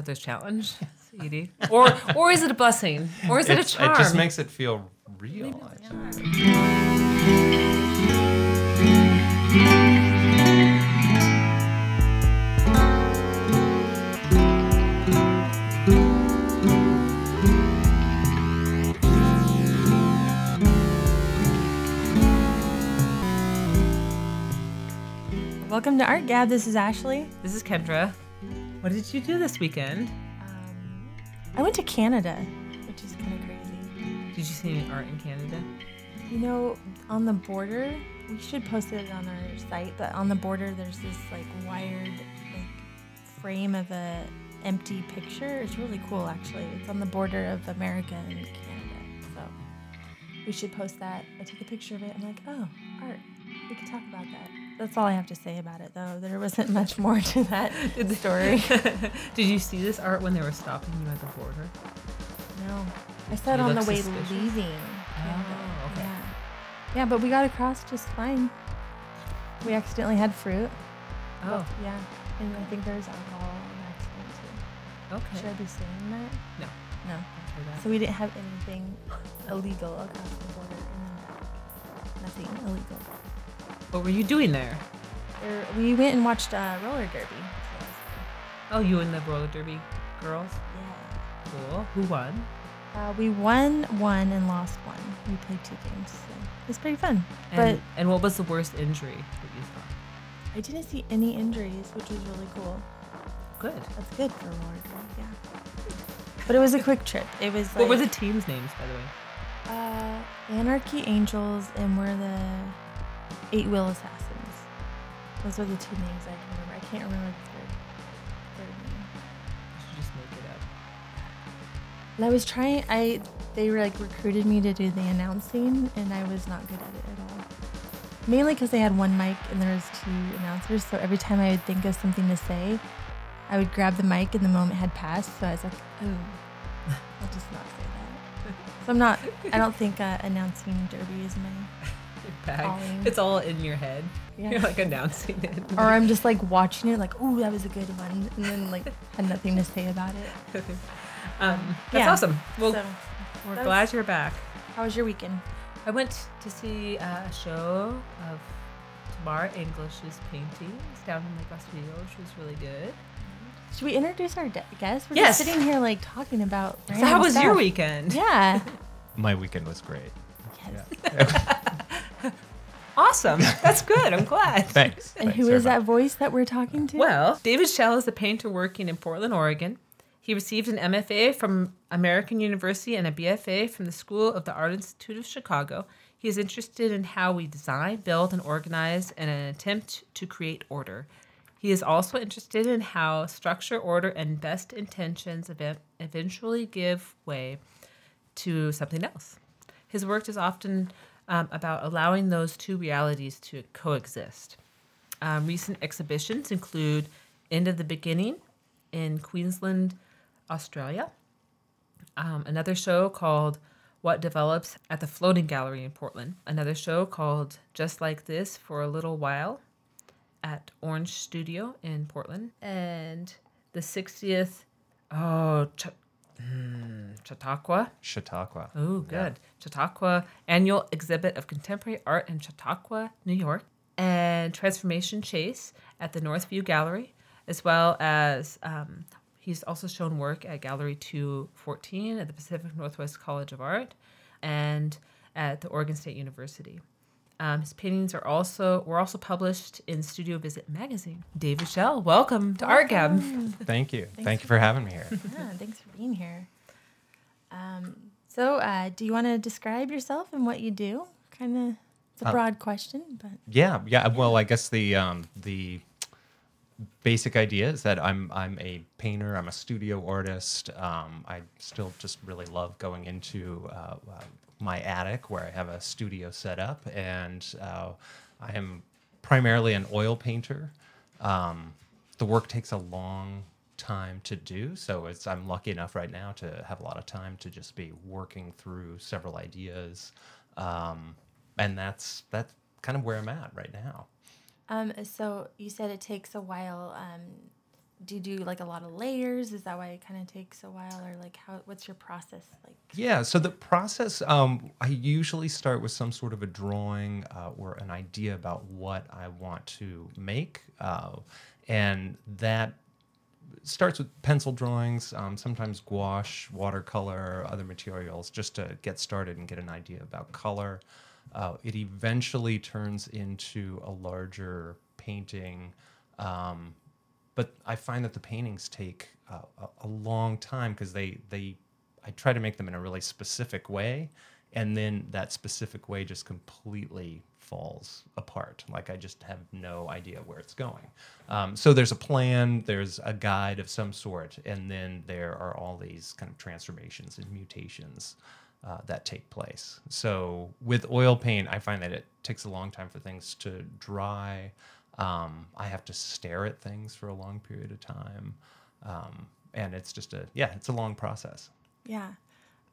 another challenge, Edie? Or or is it a blessing? Or is it a It's- charm? It just makes it feel real. Welcome to Art Gab. This is Ashley. This is Kendra. What did you do this weekend? Um, I went to Canada, which is kind of crazy. Did you see any art in Canada? You know, on the border, we should post it on our site, but on the border, there's this like wired like frame of a empty picture. It's really cool, actually. It's on the border of America and Canada, so we should post that. I took a picture of it. I'm like, oh, art. We could talk about that. That's all I have to say about it, though. There wasn't much more to that story. did you see this art when they were stopping you at the border? No, I saw it You on the way suspicious? leaving. Oh, okay. Yeah. yeah, but we got across just fine. We accidentally had fruit. Oh, Yeah, and I think there's alcohol on accident too. okay. Should I be saying that? No. No. So we didn't have anything illegal across the border and then back. Nothing illegal. What were you doing there? There, we went and watched uh, roller derby. So that was fun. Oh, you and the roller derby girls. Yeah. Cool. Who won? Uh, we won one and lost one. We played two games. So it was pretty fun. And, but and what was the worst injury that you saw? I didn't see any injuries, which was really cool. Good. That's good for roller derby, yeah. But it was a quick trip. It was like what were the teams' names, by the way? uh, Anarchy Angels and we're the Eight Wheel Assassins. Those are the two names I can remember. I can't remember the third, third name. You should just make it up. And I was trying. I they were like recruited me to do the announcing, and I was not good at it at all. Mainly because they had one mic and there was two announcers. So every time I would think of something to say, I would grab the mic, and the moment had passed. So I was like, "Oh, I'll just not say that." So I'm not. I don't think uh, announcing derby is my. Bag. Calling. It's all in your head. Yeah. You're like announcing it. Or I'm just like watching it, like, "Oh, that was a good one," and then like had nothing to say about it. um, that's Yeah. awesome. Well, so, we're that glad was- you're back. how was your weekend? I went to see uh, a show of Tamara English's paintings down in Lake Oswego, which was really good. Should we introduce our de- guest? We're Yes. just sitting here like talking about. So how was your weekend? Yeah. My weekend was great. Yes. Awesome. That's good. I'm glad. Thanks. And Thanks who very is that voice that we're talking to? Well, David Shell is a painter working in Portland, Oregon. He received an MFA from American University and a BFA from the School of the Art Institute of Chicago. He is interested in how we design, build, and organize in an attempt to create order. He is also interested in how structure, order, and best intentions event- eventually give way to something else. His work is often um, about allowing those two realities to coexist. Um, recent exhibitions include End of the Beginning in Queensland, Australia. Um, another show called What Develops at the Floating Gallery in Portland. Another show called Just Like This for a Little While at Orange Studio in Portland. And the 60th, oh, Ch- hmm, Chautauqua. Chautauqua. Oh, good. Chautauqua annual exhibit of contemporary art in Chautauqua, New York, and Transformation Chase at the Northview Gallery, as well as um, he's also shown work at Gallery 214 at the Pacific Northwest College of Art and at the Oregon State University. Um, his paintings are also were also published in Studio Visit magazine. David Shell, welcome to Art Gab. Thank you. Thank you for having me here. Yeah, thanks for being here. Um, so, uh, do you want to describe yourself and what you do? Kind of, it's a Uh, broad question, but Yeah, yeah. Well, I guess the um, the basic idea is that I'm I'm a painter. I'm a studio artist. Um, I still just really love going into uh, uh, my attic where I have a studio set up, and uh, I am primarily an oil painter. Um, the work takes a long time to do, so it's I'm lucky enough right now to have a lot of time to just be working through several ideas, um, and that's that's kind of where I'm at right now. um, so you said it takes a while. Do you do like a lot of layers? Is that why it kind of takes a while, or like how? What's your process like? Yeah, so the process, um, I usually start with some sort of a drawing uh, or an idea about what I want to make. Uh, and that starts with pencil drawings, um, sometimes gouache, watercolor, other materials, just to get started and get an idea about color. Uh, it eventually turns into a larger painting. Um, but I find that the paintings take uh, a, a long time because they they I try to make them in a really specific way, and then that specific way just completely falls apart. Like I just have no idea where it's going. Um, so there's a plan, there's a guide of some sort, and then there are all these kind of transformations and mutations. Uh, that take place. So with oil paint, I find that it takes a long time for things to dry. Um, I have to stare at things for a long period of time. Um, and it's just a, yeah, it's a long process. Yeah.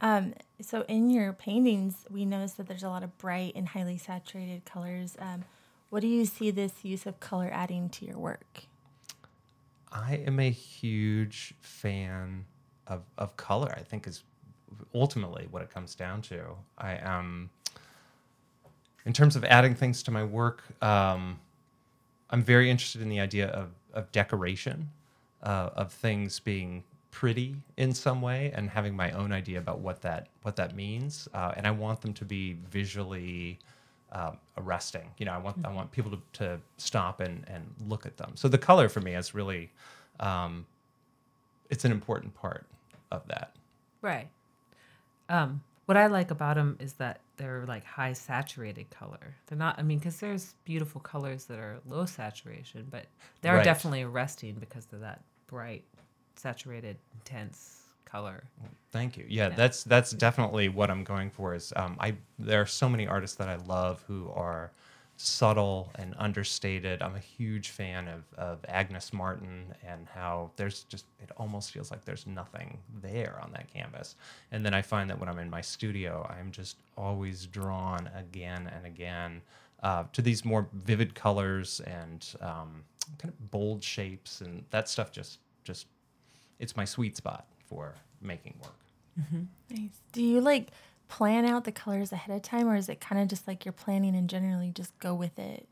Um, so in your paintings, we notice that there's a lot of bright and highly saturated colors. Um, what do you see this use of color adding to your work? I am a huge fan of, of color. I think is ultimately what it comes down to. I am, in terms of adding things to my work, um, I'm very interested in the idea of, of decoration, uh, of things being pretty in some way, and having my own idea about what that what that means. Uh, and I want them to be visually um, arresting. You know, I want I want people to, to stop and and look at them. So the color for me is really, um, it's an important part of that. Right. Um, what I like about them is that they're like high saturated color. They're not. I mean, because there's beautiful colors that are low saturation, but they're Right. definitely arresting because of that bright, saturated, intense color. Thank you. Yeah, Yeah. that's that's definitely what I'm going for. Is um, I there are so many artists that I love who are subtle and understated. I'm a huge fan of of Agnes Martin and how there's just it almost feels like there's nothing there on that canvas. And then I find that when I'm in my studio, I'm just always drawn again and again uh, to these more vivid colors and um, kind of bold shapes and that stuff. Just just it's my sweet spot for making work. Nice. Do you like plan out the colors ahead of time, or is it kind of just like you're planning and generally just go with it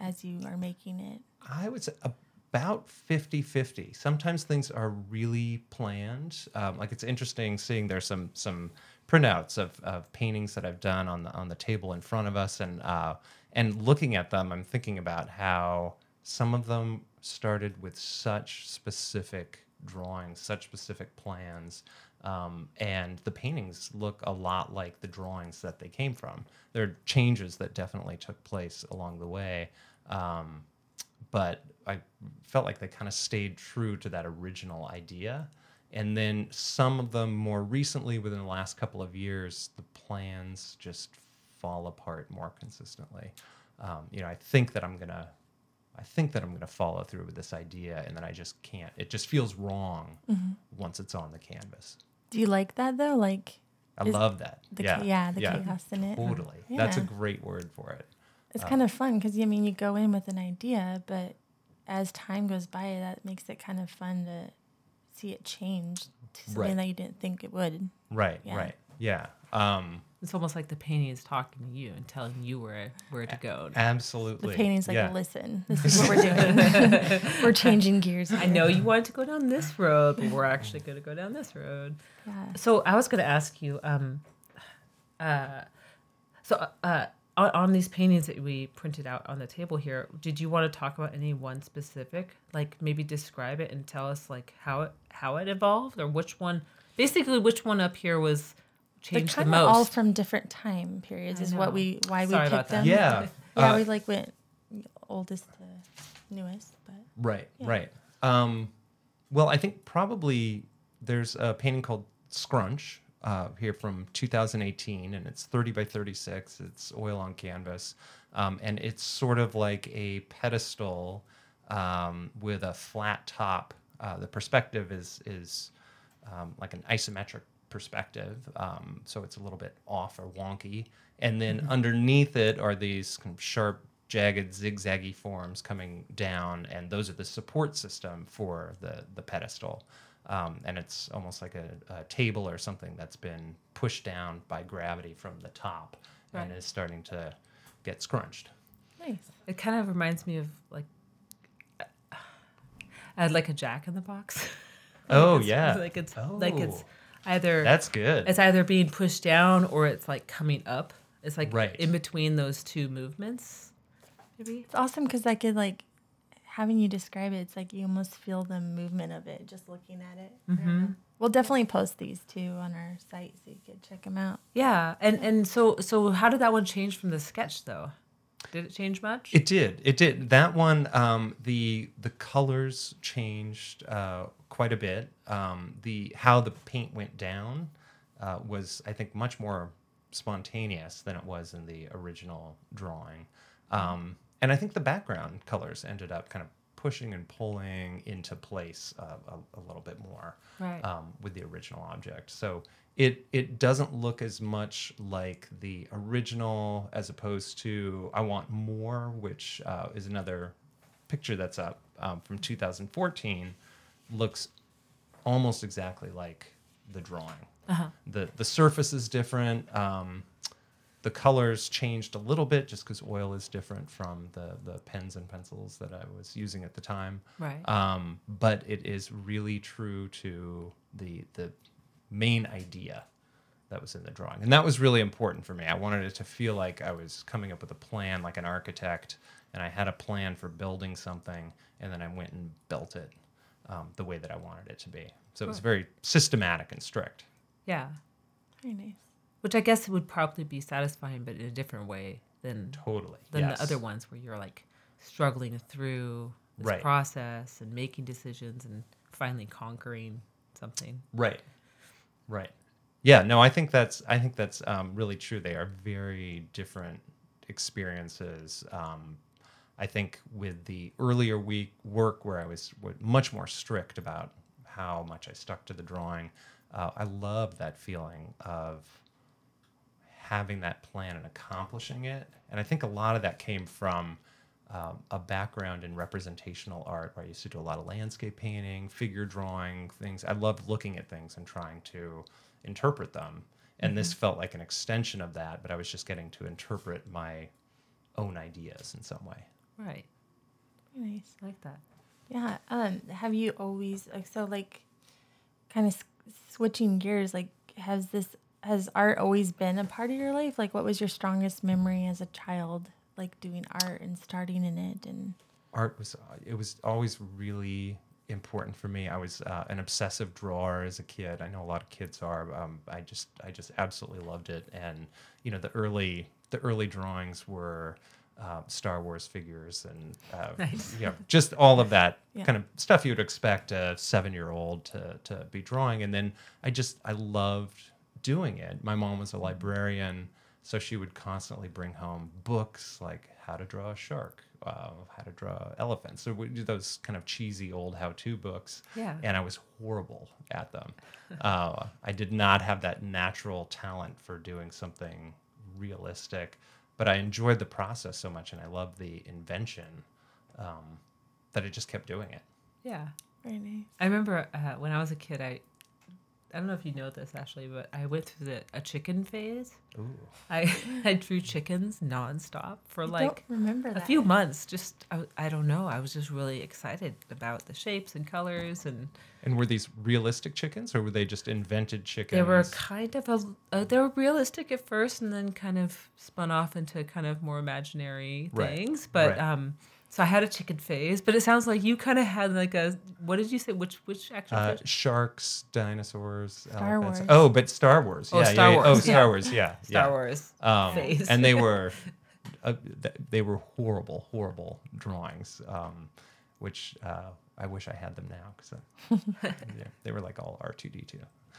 as you are making it? I would say about 50 50. Sometimes things are really planned. Um, like it's interesting seeing there's some some printouts of, of paintings that I've done on the on the table in front of us and uh, and looking at them, I'm thinking about how some of them started with such specific drawings, such specific plans. Um, and the paintings look a lot like the drawings that they came from. There are changes that definitely took place along the way. Um, but I felt like they kind of stayed true to that original idea. And then some of them more recently, within the last couple of years, the plans just fall apart more consistently. Um, you know, I think that I'm gonna, I think that I'm gonna follow through with this idea, and then I just can't. It just feels wrong once it's on the canvas. Do you like that though? Like I love that. the yeah, yeah, the chaos in it. Totally. That's a great word for it. It's um, kind of fun because I mean you go in with an idea, but as time goes by, that makes it kind of fun to see it change to something Right. that you didn't think it would. Right. Yeah. Right. Yeah. Um, It's almost like the painting is talking to you and telling you where where to go. absolutely. The painting's like, yeah. listen, this is what we're doing. we're changing gears. I know you wanted to go down this road, but we're actually going to go down this road. Yeah. So I was going to ask you, um, uh, so uh, on, on these paintings that we printed out on the table here, did you want to talk about any one specific, like maybe describe it and tell us like how it how it evolved or which one, basically which one up here was They're changed the kind of all from different time periods. I Is what we why Sorry we about picked them. Yeah. Yeah, Uh, we like went oldest to newest, but Right, Yeah. right. Um, well, I think probably there's a painting called Scrunch uh, here from 2018, and it's 30 by 36. It's oil on canvas, um, and it's sort of like a pedestal um, with a flat top. Uh, the perspective is is um, like an isometric perspective, um, so it's a little bit off or wonky. And then underneath it are these kind of sharp jagged, zigzaggy forms coming down, and those are the support system for the the pedestal. Um, and it's almost like a, a table or something that's been pushed down by gravity from the top and is starting to get scrunched. Nice. It kind of reminds me of like I had like a Jack in the Box. Oh yeah, like it's like it's Oh, either that's good. it's either being pushed down or it's like coming up. It's like Right. in between those two movements. Maybe. It's awesome because I could like having you describe it. It's like you almost feel the movement of it just looking at it. I don't. Mm-hmm. We'll definitely post these too on our site so you could check them out. Yeah, and and so so how did that one change from the sketch though? Did it change much? It did. It did. That one, um, the the colors changed uh, quite a bit. Um, the how the paint went down uh, was, I think, much more spontaneous than it was in the original drawing. Um, and I think the background colors ended up kind of pushing and pulling into place uh, a, a little bit more Right. um, with the original object. So it it doesn't look as much like the original as opposed to I Want More, which uh, is another picture that's up um, from 2014. Looks almost exactly like the drawing. The the surface is different. Um, the colors changed a little bit just because oil is different from the the pens and pencils that I was using at the time. Right. Um, but it is really true to the the main idea that was in the drawing, and that was really important for me. I wanted it to feel like I was coming up with a plan, like an architect, and I had a plan for building something, and then I went and built it um, the way that I wanted it to be. So it was very systematic and strict. yeah. Very nice. Which I guess would probably be satisfying, but in a different way than Totally. than yes. the other ones where you're like struggling through this Right. process and making decisions and finally conquering something. Right. Right. Yeah. No, I think that's I think that's um, really true. They are very different experiences. Um, I think with the earlier week work where I was much more strict about how much I stuck to the drawing, uh, I love that feeling of having that plan and accomplishing it. And I think a lot of that came from um, a background in representational art where I used to do a lot of landscape painting, figure drawing, things. I loved looking at things and trying to interpret them. And this felt like an extension of that, but I was just getting to interpret my own ideas in some way. Right. Very nice. I like that. Yeah. Um, have you always like so like kind of s- switching gears? Like, has this has art always been a part of your life? Like, what was your strongest memory as a child, like doing art and starting in it? And art was it was always really important for me. I was uh, an obsessive drawer as a kid. I know a lot of kids are. Um, I just I just absolutely loved it. And you know the early the early drawings were uh, Star Wars figures and uh, Nice. you know just all of that Yeah. kind of stuff you would expect a seven year old to to be drawing. And then I just I loved doing it. My mom was a librarian. So she would constantly bring home books like how to draw a shark, uh, how to draw elephants. So we do those kind of cheesy old how-to books. Yeah. And I was horrible at them. uh, I did not have that natural talent for doing something realistic, but I enjoyed the process so much, and I loved the invention um, that I just kept doing it. Yeah. very nice. I remember uh, when I was a kid, I I don't know if you know this actually, but I went through the a chicken phase. Ooh. I I drew chickens nonstop for I like don't remember a few months. Just I, I don't know. I was just really excited about the shapes and colors, and And were these realistic chickens, or were they just invented chickens? they were kind of a uh, they were realistic at first, and then kind of spun off into kind of more imaginary Right, things. But right. um, so I had a chicken phase, but it sounds like you kind of had like a what did you say? Which which action? Uh, sharks, dinosaurs, Star elephants. Wars. Oh, but Star Wars. Oh, yeah, Star yeah, yeah. Oh, Wars, Star yeah. Wars. Yeah, Star yeah. Wars. Um, phase. and they were, uh, they were horrible, horrible drawings. Um, which uh, I wish I had them now because yeah, they were like all R two D two.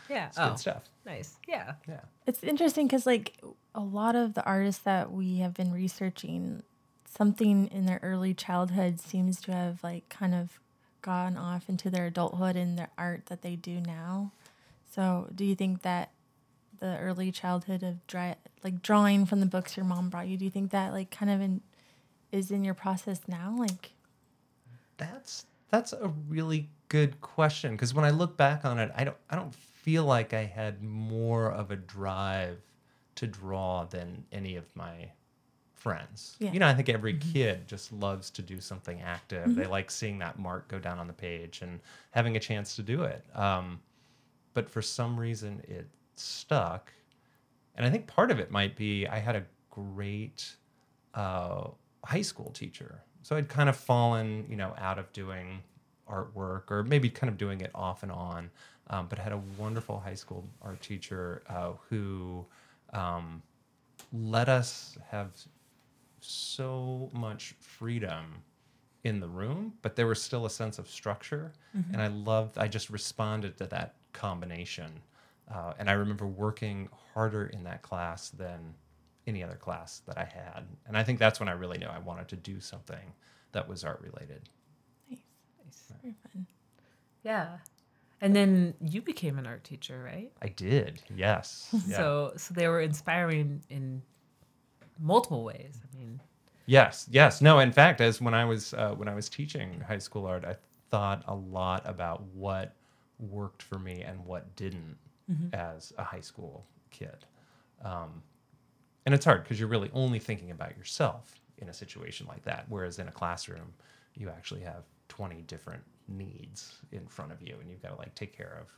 Yeah. It's oh, good stuff. nice. Yeah. Yeah. It's interesting because like a lot of the artists that we have been researching, something in their early childhood seems to have like kind of gone off into their adulthood in the art that they do now. So, do you think that the early childhood of dry, like drawing from the books your mom brought you, do you think that like kind of in, is in your process now? Like, That's that's a really good question because when I look back on it, I don't I don't feel like I had more of a drive to draw than any of my friends. Yeah. You know, I think every kid just loves to do something active. They like seeing that mark go down on the page and having a chance to do it. Um, but for some reason, it stuck. And I think part of it might be I had a great uh, high school teacher. So I'd kind of fallen, you know, out of doing artwork or maybe kind of doing it off and on. Um, but had a wonderful high school art teacher uh, who um, let us have so much freedom in the room, but there was still a sense of structure. And I loved, I just responded to that combination. Uh, and I remember working harder in that class than any other class that I had. And I think that's when I really knew I wanted to do something that was art related. nice, Nice. very fun. Yeah. And then you became an art teacher, right? I did, yes. Yeah. So so they were inspiring in multiple ways. I mean, Yes, yes. No, in fact, as when I was uh, when I was teaching high school art, I thought a lot about what worked for me and what didn't as a high school kid. Um, and it's hard because you're really only thinking about yourself in a situation like that. Whereas in a classroom, you actually have 20 different needs in front of you, and you've got to like take care of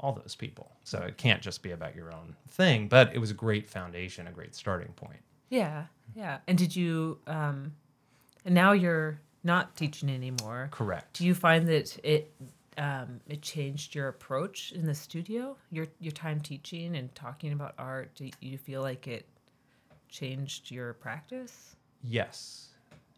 all those people. So it can't just be about your own thing. But it was a great foundation, a great starting point. Yeah, yeah. And did you um and now you're not teaching anymore. Correct. Do you find that it um, it changed your approach in the studio? Your your time teaching and talking about art. Do you feel like it changed your practice? Yes.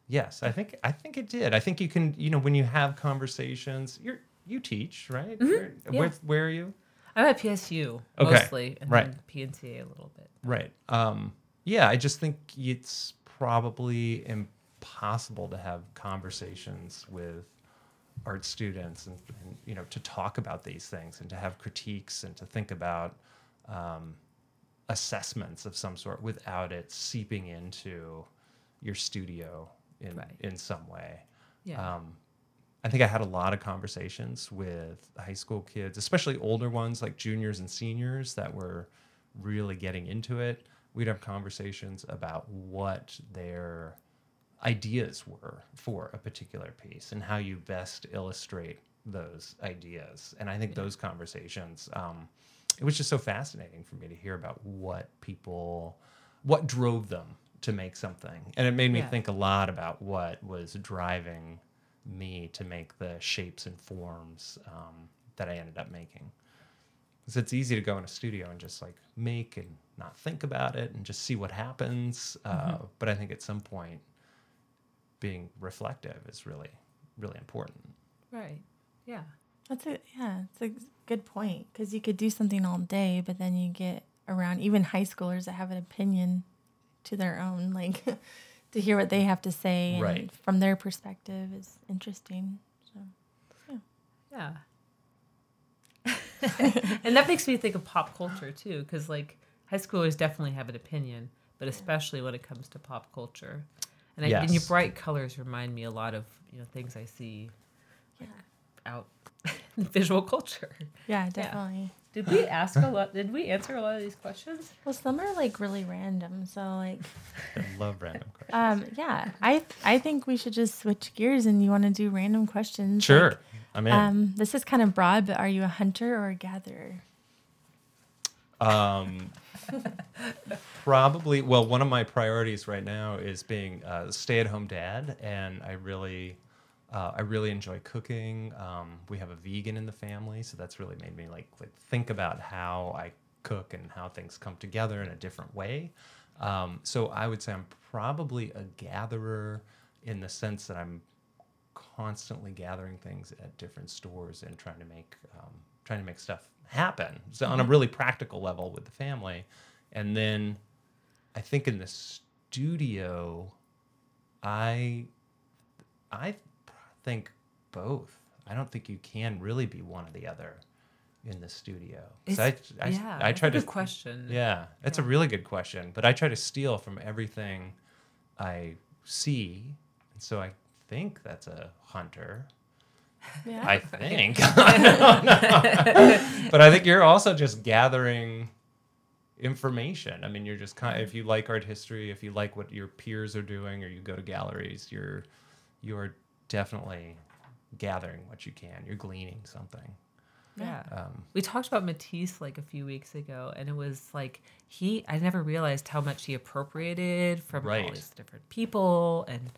Yes, I think I think it did. I think you can, you know, when you have conversations, you're you teach, right? Where, yeah. where where are you? I'm at PSU Okay, mostly, and right. then PNCA a little bit. Right. Um yeah, I just think it's probably impossible to have conversations with art students and, and you know to talk about these things and to have critiques and to think about um, assessments of some sort without it seeping into your studio in Right. in some way. Yeah. Um, I think I had a lot of conversations with high school kids, especially older ones like juniors and seniors that were really getting into it. We'd have conversations about what their ideas were for a particular piece and how you best illustrate those ideas. And I think those conversations, um, it was just so fascinating for me to hear about what people, what drove them to make something. And it made me Yeah. think a lot about what was driving me to make the shapes and forms um, that I ended up making. Because it's easy to go in a studio and just like make and not think about it and just see what happens. Uh, but I think at some point, being reflective is really, really important. right. Yeah. That's a yeah, it's a good point because you could do something all day, but then you get around even high schoolers that have an opinion to their own, like to hear what they have to say and Right. from their perspective is interesting. So yeah. Yeah. and that makes me think of pop culture too, because like high schoolers definitely have an opinion, but especially when it comes to pop culture. And, I, and your bright colors remind me a lot of you know things I see yeah, out in visual culture. yeah, definitely. Did we ask a lot? Did we answer a lot of these questions? Well, some are like really random, so like I love random questions. um yeah, I I think we should just switch gears and you want to do random questions. sure. like, I'm in. um, this is kind of broad, but are you a hunter or a gatherer? Um, probably. Well, one of my priorities right now is being a stay-at-home dad, and I really, uh, I really enjoy cooking. Um, we have a vegan in the family, so that's really made me like, like think about how I cook and how things come together in a different way. Um, so I would say I'm probably a gatherer in the sense that I'm constantly gathering things at different stores and trying to make um, trying to make stuff happen so on a mm-hmm. really practical level with the family and then i think in the studio i i think both i don't think you can really be one or the other in the studio So I, I, yeah, I that's try to good question. yeah, that's a really good question. But I try to steal from everything I see. And so I think that's a hunter. Yeah. I think. I don't but I think you're also just gathering information. I mean, you're just kind of, if you like art history, if you like what your peers are doing or you go to galleries, you're you're definitely gathering what you can. You're gleaning something. Yeah. Um, We talked about Matisse like a few weeks ago, and it was like he. I never realized how much he appropriated from all these different people, and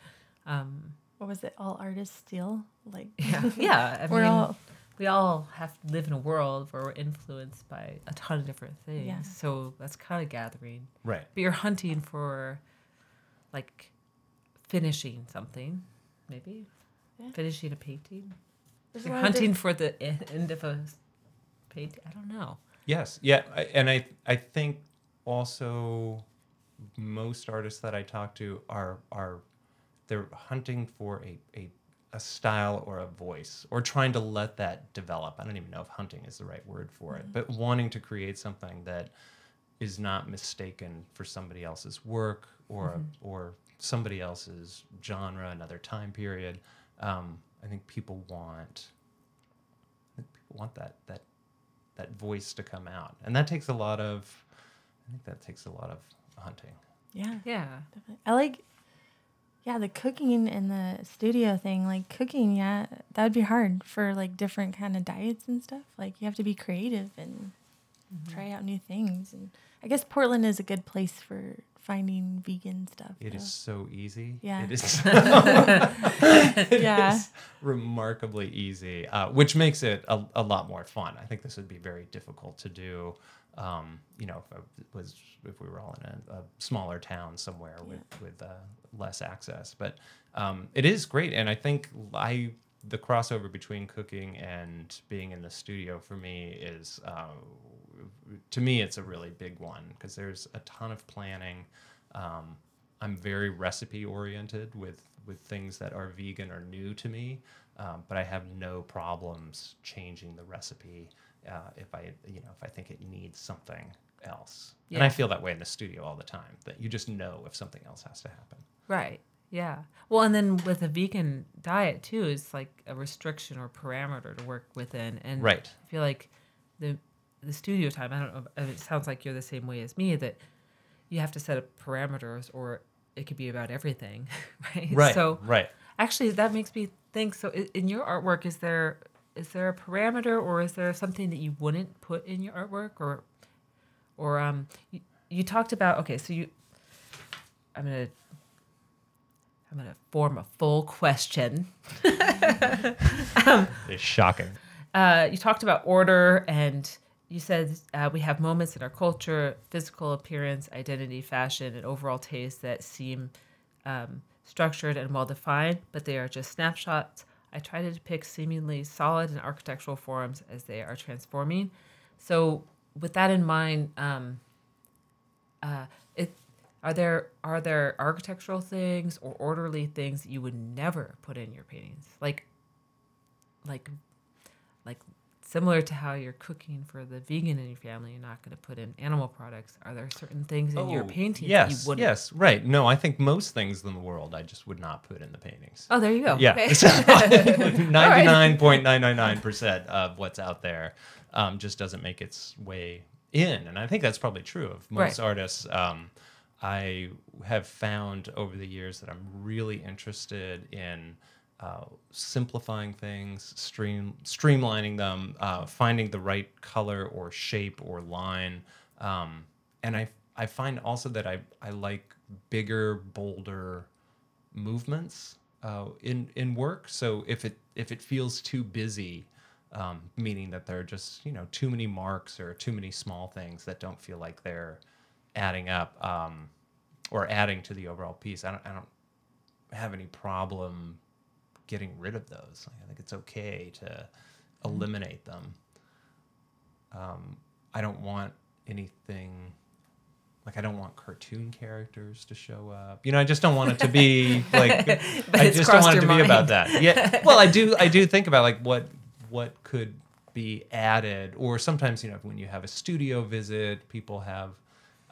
um, what was it? All artists steal. Like yeah, yeah. I We're mean, all- we all have to live in a world where we're influenced by a ton of different things. Yeah. So that's kind of gathering, right. but you're hunting for like finishing something, maybe Yeah. finishing a painting. There's You're lot of hunting for the end of a painting. I don't know. Yes, yeah, I, and I I think also most artists that I talk to are are they're hunting for a a a style or a voice or trying to let that develop. I don't even know if hunting is the right word for it, but wanting to create something that is not mistaken for somebody else's work or or somebody else's genre, another time period. Um, I think people want I think people want that that that voice to come out, and that takes a lot of. I think that takes a lot of hunting. Yeah. Yeah. Definitely. I like, yeah, the cooking and the studio thing. Like cooking, yeah, that would be hard for like different kind of diets and stuff. Like you have to be creative and try out new things. And I guess Portland is a good place for finding vegan stuff. It though. is so easy. Yeah. It is. it Yeah. is remarkably easy, uh, which makes it a, a lot more fun. I think this would be very difficult to do. Um, you know, if it was if we were all in a, a smaller town somewhere with with uh, less access, but um, it is great, and I think I the crossover between cooking and being in the studio for me is uh, to me it's a really big one because there's a ton of planning. Um, I'm very recipe oriented with with things that are vegan or new to me, um, but I have no problems changing the recipe uh, if I you know if I think it needs something else. And I feel that way in the studio all the time. That you just know if something else has to happen. Right. Yeah. Well, and then with a vegan diet too, it's like a restriction or parameter to work within. And Right. I feel like the the studio time. I don't know. if- It sounds like you're the same way as me. That you have to set up parameters, or it could be about everything. Right. Right. So right. actually, that makes me think. So in your artwork, is there is there a parameter, or is there something that you wouldn't put in your artwork, or or um you, you talked about okay so you i'm gonna i'm gonna form a full question It's shocking. uh, you talked about order and you said uh, we have moments in our culture physical appearance identity fashion and overall taste that seem um, structured and well defined but they are just snapshots. I try to depict seemingly solid and architectural forms as they are transforming. So with that in mind um, uh, it, are there are there architectural things or orderly things that you would never put in your paintings? Like like like similar to how you're cooking for the vegan in your family you're not going to put in animal products are there certain things in your Oh, paintings yes, you wouldn't yes, right. No, I think most things in the world I just would not put in the paintings. oh there you go Yeah, Okay. ninety-nine point nine nine nine percent of what's out there um, just doesn't make its way in, and I think that's probably true of most Right. artists. Um, I have found over the years that I'm really interested in uh, simplifying things, stream streamlining them, uh, finding the right color or shape or line, um, and I I find also that I I like bigger, bolder movements uh, in in work. So if it if it feels too busy, um, meaning that there are just you know too many marks or too many small things that don't feel like they're adding up um, or adding to the overall piece, I don't I don't have any problem getting rid of those. I think it's okay to eliminate them. Um, I don't want anything like I don't want cartoon characters to show up. You know, I just don't want it to be like I just don't want it to your be about that. Yeah. Well, I do I do think about like what what could be added or sometimes, you know, when you have a studio visit, people have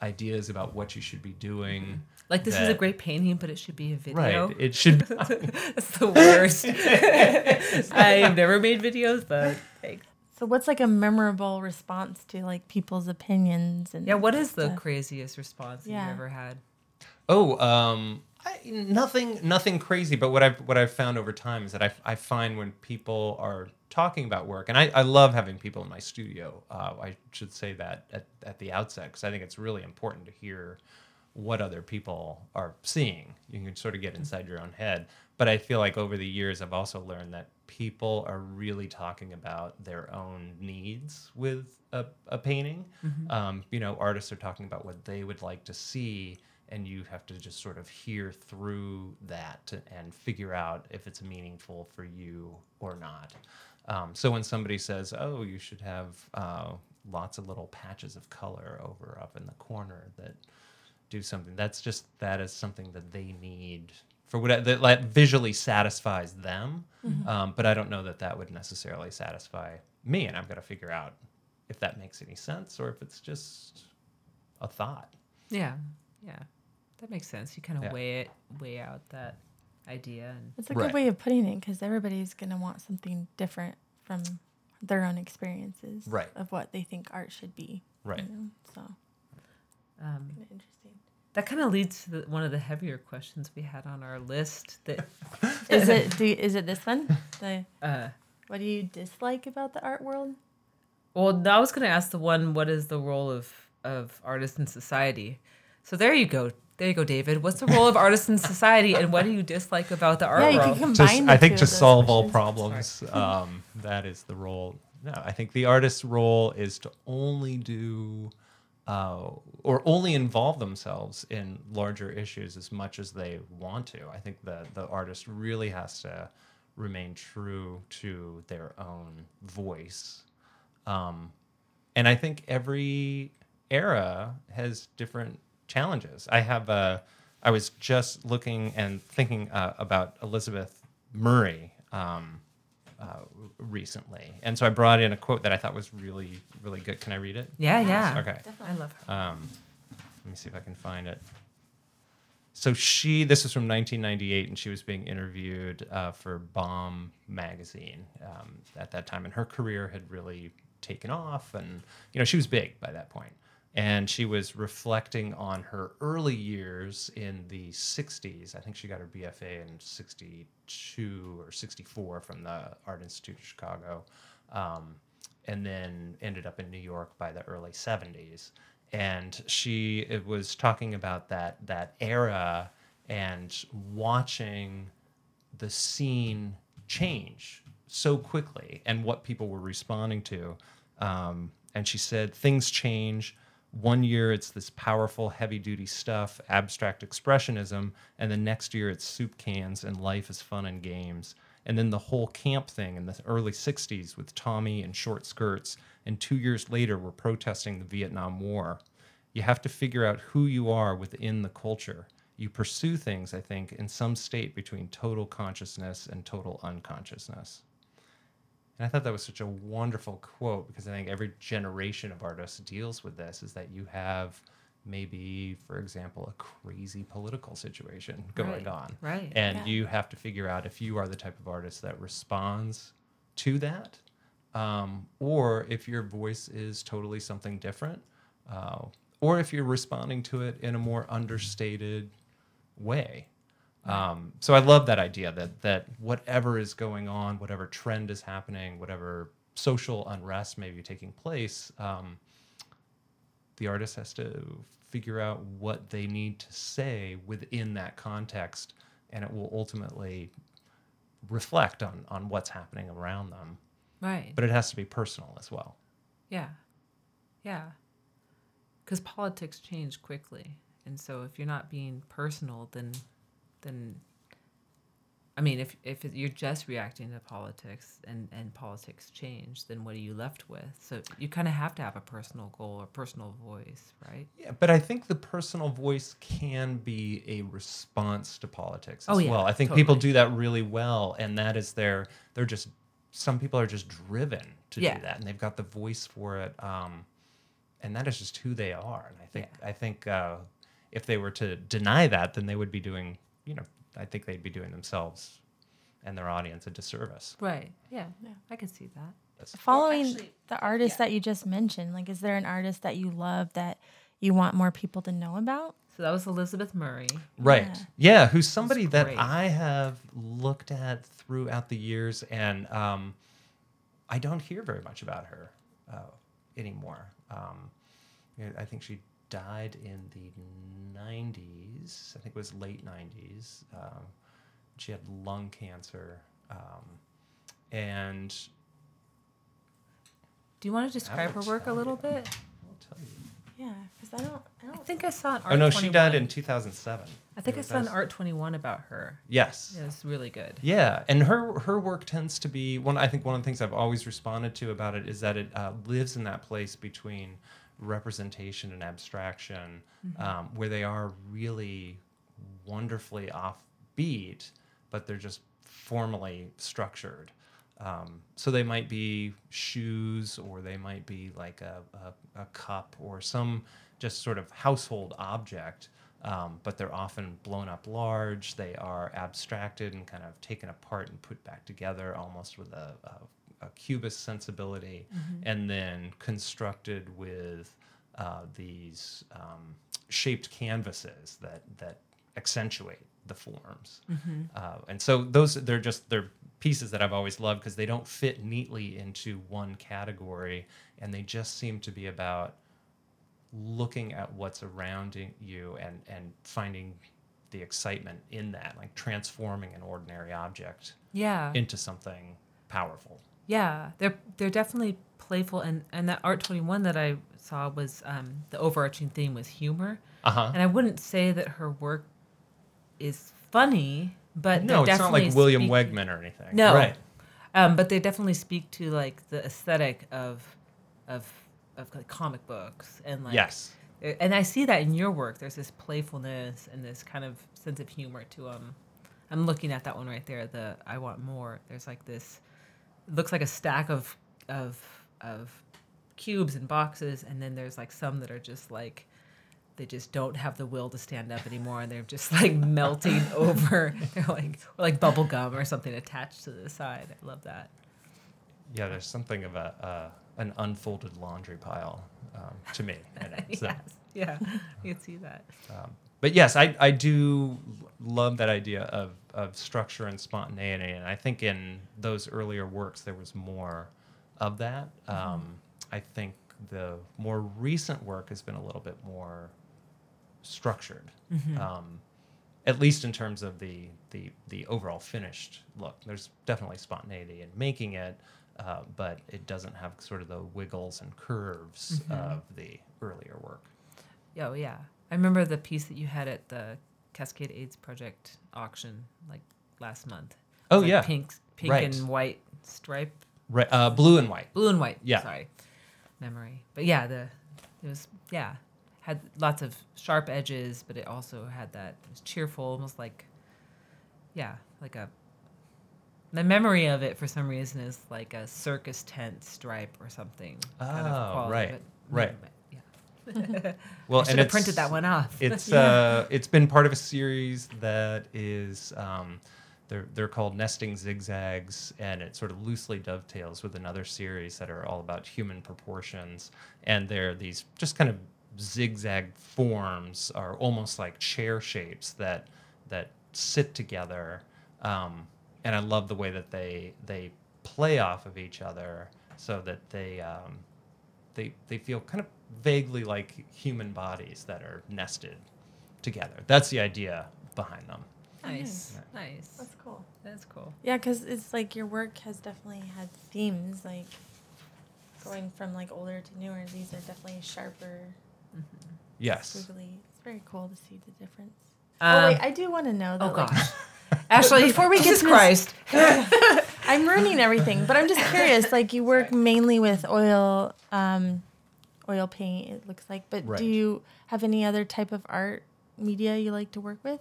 ideas about what you should be doing. Like this is a great painting, but it should be a video. Right. It should. That's the worst. I have never made videos, but thanks. So what's like a memorable response to like people's opinions and Yeah, what is the craziest response Yeah. you've ever had? Oh, um, I, nothing, nothing crazy. But what I've what I've found over time is that I, I find when people are talking about work, and I, I love having people in my studio. Uh, I should say that at, at the outset because I think it's really important to hear what other people are seeing. You can sort of get inside your own head. But I feel like over the years, I've also learned that people are really talking about their own needs with a, a painting. Um, you know, artists are talking about what they would like to see, and you have to just sort of hear through that and figure out if it's meaningful for you or not. Um, so when somebody says, "Oh, you should have uh, lots of little patches of color over up in the corner that do something," that's just that is something that they need for what that like, visually satisfies them. Um, but I don't know that that would necessarily satisfy me, and I've got to figure out if that makes any sense or if it's just a thought. Yeah, yeah, that makes sense. You kind of Yeah. weigh it, weigh out that idea, and It's a Right. good way of putting it because everybody's gonna want something different from their own experiences Right. of what they think art should be. Right. You know? So um, interesting. That kind of leads to the, one of the heavier questions we had on our list. That Is it do, is it this one? The uh, what do you dislike about the art world? Well, I was going to ask the one, what is the role of, of artists in society? So there you go. There you go, David. What's the role of artists in society and what do you dislike about the art Yeah, you can combine Just, the I think to of those solve all problems, um, that is the role. No, I think the artist's role is to only do uh, or only involve themselves in larger issues as much as they want to. I think that the artist really has to remain true to their own voice. Um, and I think every era has different challenges. I have a, I was just looking and thinking uh, about Elizabeth Murray um, uh, recently, and so I brought in a quote that I thought was really, really good. Can I read it? Yeah, yeah. Okay. I love her. Um, let me see if I can find it. So she, this is from 1998, and she was being interviewed uh, for Bomb magazine um, at that time, and her career had really taken off, and you know she was big by that point. And she was reflecting on her early years in the 60s. I think she got her BFA in 62 or 64 from the Art Institute of Chicago. Um, and then ended up in New York by the early 70s. And she was talking about that that era and watching the scene change so quickly and what people were responding to. Um, and she said things change. One year it's this powerful, heavy duty stuff, abstract expressionism, and the next year it's soup cans and life is fun and games. And then the whole camp thing in the early 60s with Tommy and short skirts. And two years later, we're protesting the Vietnam War. You have to figure out who you are within the culture. You pursue things, I think, in some state between total consciousness and total unconsciousness. And I thought that was such a wonderful quote because I think every generation of artists deals with this is that you have maybe, for example, a crazy political situation going Right, on. right. And Yeah. you have to figure out if you are the type of artist that responds to that um, or if your voice is totally something different uh, or if you're responding to it in a more understated way. Um, so I love that idea that that whatever is going on, whatever trend is happening, whatever social unrest may be taking place, um, the artist has to figure out what they need to say within that context, and it will ultimately reflect on on what's happening around them. Right. But it has to be personal as well. Yeah. Yeah. Because politics change quickly. And so if you're not being personal, then, then, I mean, if, if you're just reacting to politics and, and politics change, then what are you left with? So you kind of have to have a personal goal or personal voice, right? Yeah, but I think the personal voice can be a response to politics as Oh, yeah, well. I think people do that really well, and that is their they're just some people are just driven to Yeah. do that, and they've got the voice for it. Um, and that is just who they are. And I think I think uh, if they were to deny that, then they would be doing you know I think they'd be doing themselves and their audience a disservice. Right. Yeah. Yeah. I can see that. That's- Following actually, the artist that you just mentioned, like, is there an artist that you love that you want more people to know about? So that was Elizabeth Murray. Right. Yeah. Yeah, who's somebody that. I have looked at throughout the years, and um, I don't hear very much about her uh, anymore. Um, I think she died in the 90s. I think it was late 90s. Um, she had lung cancer. Um, and Do you want to describe her work a little you. bit? I'll tell you. Yeah, because I don't, I I don't think I saw an art. Oh, no, she died in 2007. I think I It saw an art twenty one about her. Yes. It was really good. Yeah, and her her work tends to be one. I think one of the things I've always responded to about it is that it uh, lives in that place between representation and abstraction, um, where they are really wonderfully offbeat, but they're just formally structured. Um, so they might be shoes, or they might be like a, a, a cup, or some just sort of household object, um, but they're often blown up large. They are abstracted and kind of taken apart and put back together, almost with a, a, a cubist sensibility, and then constructed with uh, these um, shaped canvases that that accentuate the forms. Uh, and so those they're just they're pieces that I've always loved because they don't fit neatly into one category, and they just seem to be about looking at what's around you and and finding the excitement in that, like transforming an ordinary object Yeah. into something powerful. Yeah, they're they're definitely playful, and and that art twenty one that I saw was um, the overarching theme was humor, Uh huh. and I wouldn't say that her work is funny, but No, it's not like William speak- Wegman or anything. No, Right. um, but they definitely speak to like the aesthetic of of of like comic books and like yes. and I see that in your work. There's this playfulness and this kind of sense of humor to them. I'm looking at that one right there. The I want more. There's like this. It looks like a stack of of of cubes and boxes, and then there's like some that are just like they just don't have the will to stand up anymore, and they're just like melting over. They're like or like bubble gum or something attached to the side. I love that. Yeah, there's something of a uh, an unfolded laundry pile um, to me. So, yes. Yeah, you can see that. um, but yes, I, I do love that idea of, of structure and spontaneity, and I think in those earlier works there was more of that. Um, I think the more recent work has been a little bit more structured, um, at least in terms of the, the the overall finished look. There's definitely spontaneity in making it, uh, but it doesn't have sort of the wiggles and curves of the earlier work. Oh yeah, I remember the piece that you had at the Cascade AIDS Project auction like last month. Oh, like, yeah. pink, pink Right. and white stripe, Right, uh, blue and white. blue and white. Yeah. sorry, memory. But yeah, the it was yeah had lots of sharp edges, but it also had that it was cheerful, almost like yeah, like a. The memory of it, for some reason, is like a circus tent stripe or something. kind of Oh, right, right. Well, I should and have it's- printed that one off. It's Yeah. uh, it's been part of a series that is um, they're they're called nesting zigzags, and it sort of loosely dovetails with another series that are all about human proportions, and they're these just kind of zigzag forms are almost like chair shapes that that sit together, um, and I love the way that they they play off of each other so that they um, they they feel kind of vaguely like human bodies that are nested together. That's the idea behind them. Nice, nice. That's cool. That's cool. Yeah, because it's like your work has definitely had themes, like going from like older to newer. These are definitely sharper, Yes. squiggly. It's very cool to see the difference. Um, oh wait, I do want to know that. oh like, gosh, Ashley, Before we get Jesus to this- Christ, I'm ruining everything, but I'm just curious. Like you work mainly with oil, um, oil paint. It looks like, but Right. do you have any other type of art media you like to work with?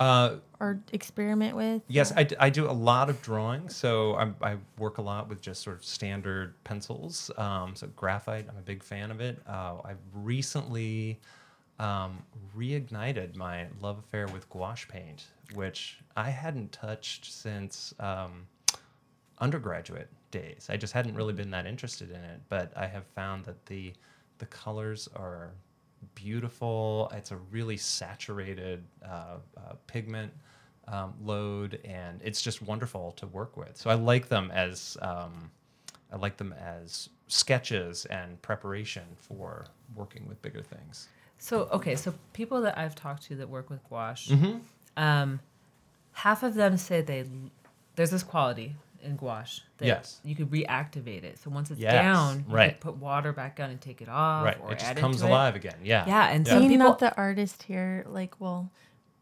Uh, or experiment with? Yes, I, d- I do a lot of drawing. So I'm, I work a lot with just sort of standard pencils. Um, so graphite, I'm a big fan of it. Uh, I've recently um, reignited my love affair with gouache paint, which I hadn't touched since um, undergraduate days. I just hadn't really been that interested in it, but I have found that the the colors are beautiful. It's a really saturated uh, uh, pigment um, load, and it's just wonderful to work with. So I like them as um, I like them as sketches and preparation for working with bigger things. So okay, so people that I've talked to that work with gouache, Mm-hmm. um, half of them say they there's this quality in gouache that Yes. you could reactivate it. So once it's Yes, down, you right. could put water back on and take it off, right, or it just add comes it. alive again. Yeah, Yeah, and Yeah. some Being people not the artist here, like, well,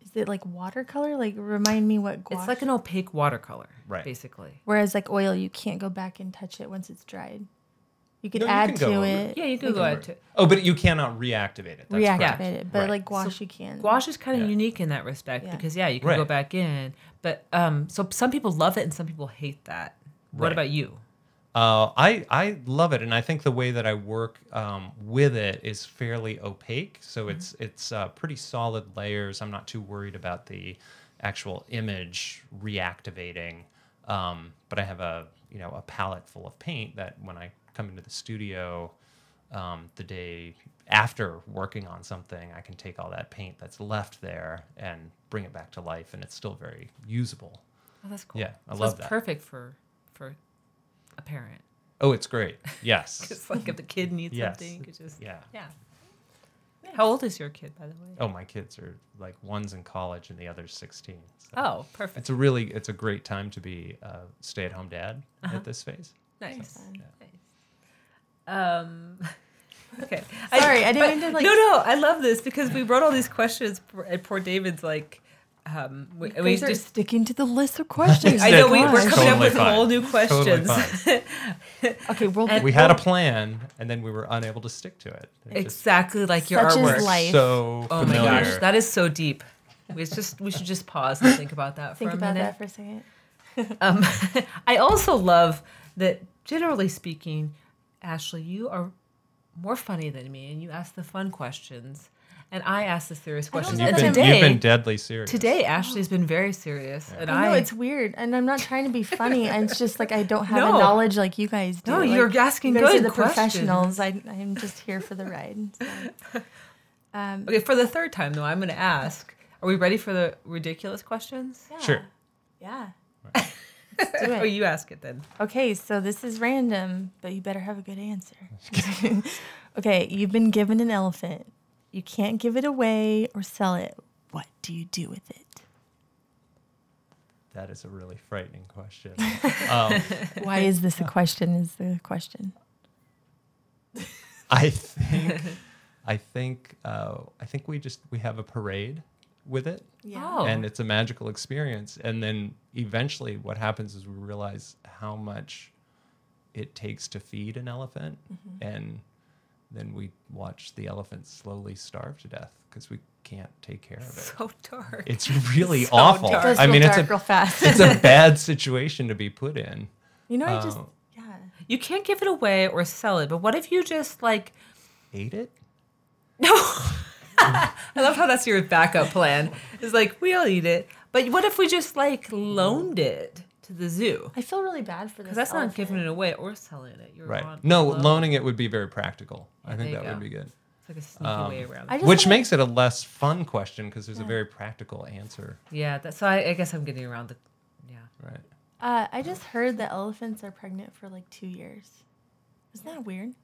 is it like watercolor? Like, remind me what gouache. it's like an opaque watercolor, Right. Basically. Whereas like oil, you can't go back and touch it once it's dried. You could No, you add can go to over it, Yeah, you could go ahead to. Oh, but you cannot reactivate it. That's reactivate correct. it, but Right. like gouache, you can. Gouache is kind of Yeah. unique in that respect Yeah. because yeah, you can go Right. back in, but um, so some people love it and some people hate that. What Right. about you? Uh, I I love it, and I think the way that I work um, with it is fairly opaque. So Mm-hmm. it's it's uh, pretty solid layers. I'm not too worried about the actual image reactivating. Um, but I have a you know a palette full of paint that when I come into the studio um, the day after working on something, I can take all that paint that's left there and bring it back to life, and it's still very usable. Oh, that's cool. Yeah, I so love that. perfect for for a parent. Oh, it's great. Yes. It's like if the kid needs Yes. something, you could just yeah. yeah. How old is your kid, by the way? Oh, my kids are like one's in college and the other's 16. So Oh, perfect. It's a really it's a great time to be a stay-at-home dad Uh-huh. at this phase. Nice. fun. nice. Um, okay. Sorry, I didn't but- mean to, like- No, no, I love this because we wrote all these questions, for, and poor David's like, um, we, You we are just. sticking to the list of questions. I know we, we're Gosh. coming up with fine. whole new questions. fine. Okay, we'll And- We had a plan and then we were unable to stick to it. It just- exactly like your Such is artwork. life. So Oh my gosh, that is so deep. We just we should just pause and think about that think for a about minute. that for a second. Um, I also love that, generally speaking, Ashley, you are more funny than me, and you ask the fun questions, and I ask the serious questions. And You've been, today, you've been deadly serious. today, Ashley's been very serious, and I I know it's weird, and I'm not trying to be funny. It's just like I don't have No. a knowledge like you guys do. No, Like, you're asking you guys good are the questions. professionals. I, I'm just here for the ride. so. Um, okay. For the third time, though, I'm going to ask: Are we ready for the ridiculous questions? yeah, Sure. Yeah. Let's do Oh, you ask it then. Okay, so this is random, but you better have a good answer. okay, you've been given an elephant. You can't give it away or sell it. What do you do with it? That is a really frightening question. um, Why is this a question? Is the question. I think I think uh, I think we just we have a parade with it Oh. and it's a magical experience and then eventually what happens is we realize how much it takes to feed an elephant and then we watch the elephant slowly starve to death because we can't take care of it So dark. it's really So awful dark. I mean it's a real fast. it's a bad situation to be put in you know, I just Uh, yeah. you can't give it away or sell it, but what if you just like ate it No. I love how that's your backup plan. It's like we'll eat it, but what if we just like loaned it to the zoo? I feel really bad for this. Because that's not giving it away or selling it. You're right on no loan. loaning it would be very practical i think that you would be good It's like a sneaky Um, way around. I it. just which wanna- makes it a less fun question because there's a very practical answer Yeah, that's so. I, I guess I'm getting around the. Yeah. right Uh, I just heard that elephants are pregnant for like two years. Isn't that weird?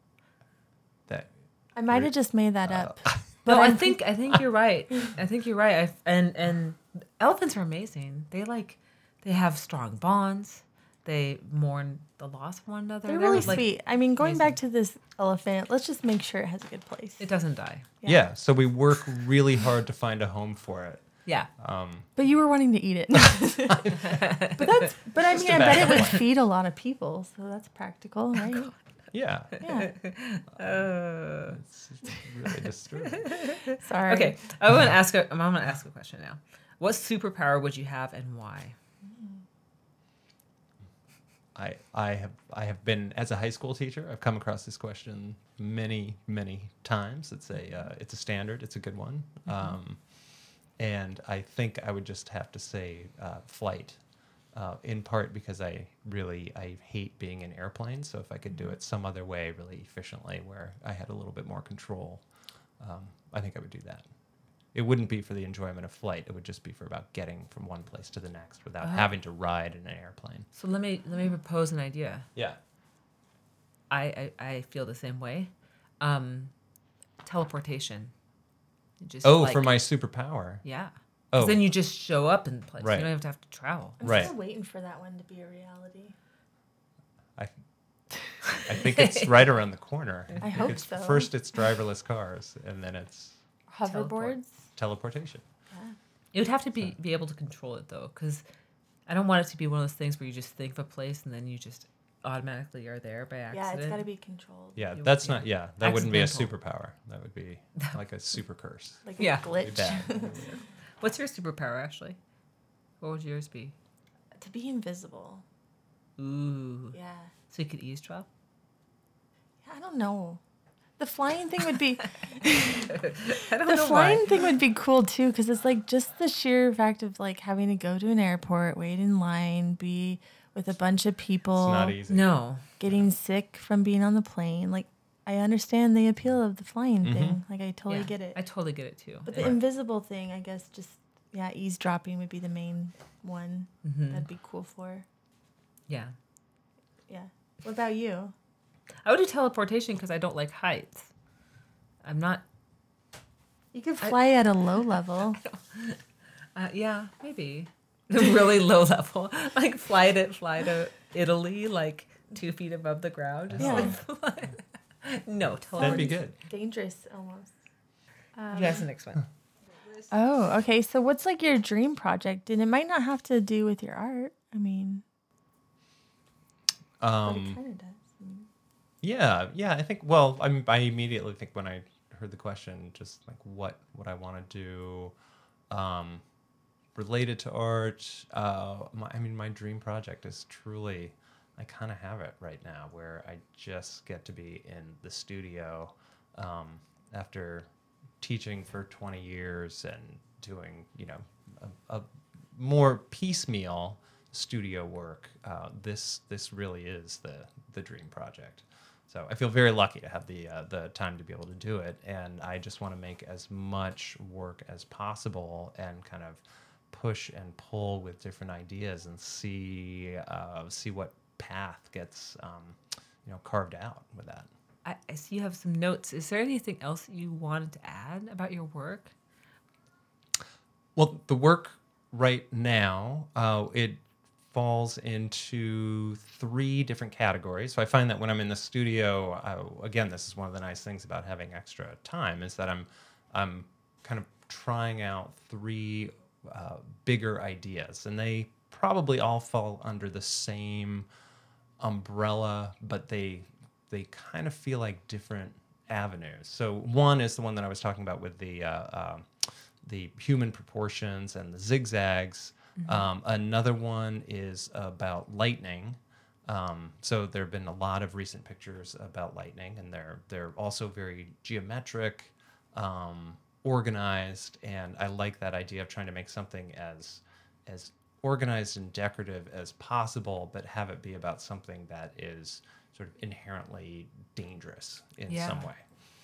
that I might have just made that Uh, up. No, I think I think you're right. I think you're right. I, and and elephants are amazing. They like they have strong bonds. They mourn the loss of one another. They're really like, sweet. I mean, going back to this elephant, let's just make sure it has a good place. It doesn't die. Yeah. so we work really hard to find a home for it. Yeah. Um, But you were wanting to eat it. but that's but I mean I bet it would feed a lot of people, so that's practical, right? Yeah, Yeah. Uh, it's really disturbing. Sorry. okay. I want to ask. A, I'm going to ask a question now. What superpower would you have and why? I I have I have been as a high school teacher. I've come across this question many many times. It's a uh, it's a standard. It's a good one. Um, and I think I would just have to say uh, flight, uh, in part because I really I hate being in airplanes. So if I could do it some other way, really efficiently, where I had a little bit more control, um, I think I would do that. It wouldn't be for the enjoyment of flight. It would just be for about getting from one place to the next without Oh. having to ride in an airplane. So let me let me propose an idea. Yeah. I I, I feel the same way. Um, teleportation. Just Oh, like- for my superpower. yeah. 'Cause Oh, then you just show up in the place. Right. You don't have to have to travel. I'm Right. still waiting for that one to be a reality. I, I think it's right around the corner. I think hope it's, so. First, it's driverless cars, and then it's Hoverboards. teleportation. Yeah. You would have to be be able to control it though, because I don't want it to be one of those things where you just think of a place and then you just automatically are there by accident. Yeah, it's got to be controlled. Yeah, You- that's not. Yeah, that wouldn't be a superpower. That would be like a super curse. Like a Yeah. Glitch. bad. What's your superpower, Ashley? What would yours be? to be invisible. Ooh, Yeah. so you could eavesdrop. Yeah, I don't know. The flying thing would be I don't the know flying why. thing would be cool too because it's like just the sheer fact of like having to go to an airport, wait in line, be with a bunch of people, It's not easy. No, getting sick from being on the plane. Like I understand the appeal of the flying Mhm. thing. Like I totally Yeah, get it. I totally get it too. but the Right. invisible thing, I guess, just yeah, eavesdropping would be the main one. Mhm. That'd be cool for. Yeah, Yeah. What about you? I would do teleportation because I don't like heights. I'm not. You could I- fly at a low level. Uh, yeah, maybe. really low level, like fly to fly to Italy, like two feet above the ground. Just Yeah. like fly. no, That'd teleportation. be good. Dangerous almost. You guys, the next one. Oh, okay. So what's like your dream project? And it might not have to do with your art. I mean, Um, kind of does. yeah, yeah. I think. Well, I I immediately think when I heard the question, just like what what I want to do, um, related to art. Uh, my, I mean, my dream project is truly. I kind of have it right now, where I just get to be in the studio um, after teaching for 20 years and doing, you know, a, a more piecemeal studio work. Uh, this this really is the the dream project. So I feel very lucky to have the uh, the time to be able to do it, and I just want to make as much work as possible and kind of push and pull with different ideas and see uh, see what path gets um, you know carved out with that. I, I see you have some notes. Is there anything else you wanted to add about your work? Well, the work right now, uh, it falls into three different categories. So I find that when I'm in the studio, uh, again, this is one of the nice things about having extra time is that I'm, I'm kind of trying out three uh, bigger ideas, and they probably all fall under the same umbrella, but they they kind of feel like different avenues. So one is the one that I was talking about with the uh, um the human proportions and the zigzags. Um, another one is about lightning. Um, so there have been a lot of recent pictures about lightning, and they're they're also very geometric, um, organized, and I like that idea of trying to make something as as organized and decorative as possible, but have it be about something that is sort of inherently dangerous in Yeah. some way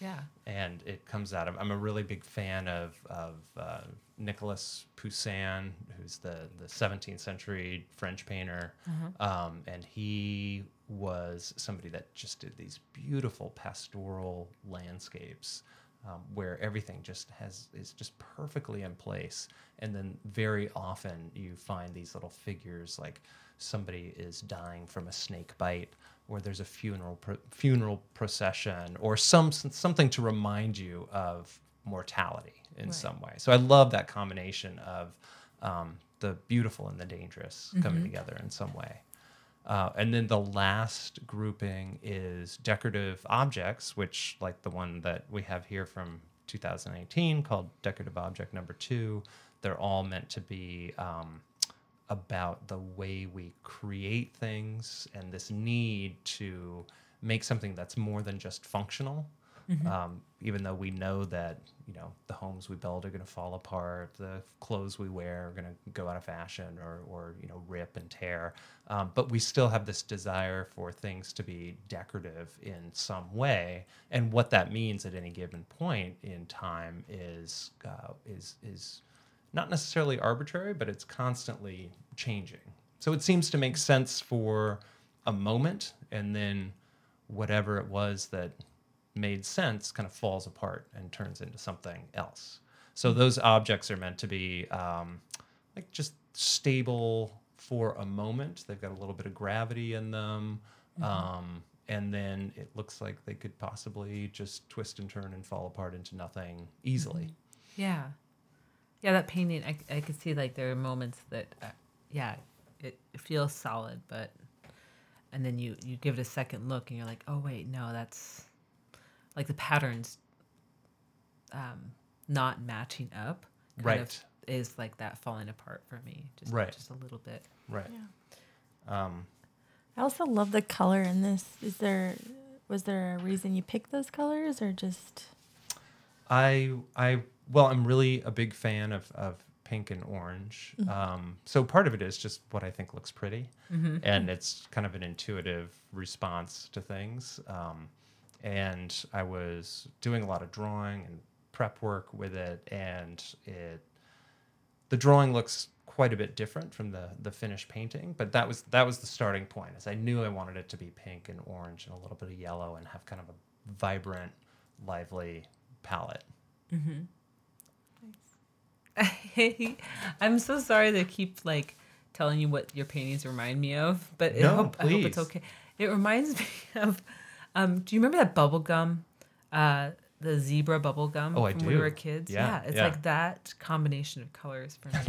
Yeah. and it comes out of I'm a really big fan of of uh, Nicolas Poussin, who's the the 17th century French painter, um, and he was somebody that just did these beautiful pastoral landscapes. Um, where everything just has is just perfectly in place, and then very often you find these little figures like somebody is dying from a snake bite, or there's a funeral pro- funeral procession, or some something to remind you of mortality in Right. some way. So I love that combination of um, the beautiful and the dangerous coming together in some way. Uh, and then the last grouping is decorative objects, which, like the one that we have here from 2018 called Decorative Object Number Two, they're all meant to be um, about the way we create things and this need to make something that's more than just functional. Um, even though we know that you know the homes we build are going to fall apart, the clothes we wear are going to go out of fashion or, or you know rip and tear, um, but we still have this desire for things to be decorative in some way, and what that means at any given point in time is uh, is is not necessarily arbitrary, but it's constantly changing. So it seems to make sense for a moment, and then whatever it was that made sense kind of falls apart and turns into something else. So those objects are meant to be um, like just stable for a moment. They've got a little bit of gravity in them. Um, and then it looks like they could possibly just twist and turn and fall apart into nothing easily. Yeah. Yeah, that painting, I, I could see like there are moments that, uh, yeah, it, it feels solid, but, and then you, you give it a second look and you're like, oh, wait, no, that's like the patterns um, not matching up. kind Right. Of is like that falling apart for me. Just, Right. Just a little bit. Right. Yeah. Um, I also love the color in this. Is there was there a reason you picked those colors or just I I well, I'm really a big fan of of pink and orange. Um, so part of it is just what I think looks pretty, and it's kind of an intuitive response to things. Um, and I was doing a lot of drawing and prep work with it, and it the drawing looks quite a bit different from the the finished painting but that was that was the starting point as i knew i wanted it to be pink and orange and a little bit of yellow and have kind of a vibrant lively palette I'm so sorry to keep like telling you what your paintings remind me of, but I hope, I hope it's okay. It reminds me of. Um, do you remember that bubble gum? Uh, the zebra bubble gum Oh, I when we were kids. Yeah, yeah it's yeah. like that combination of colors for me.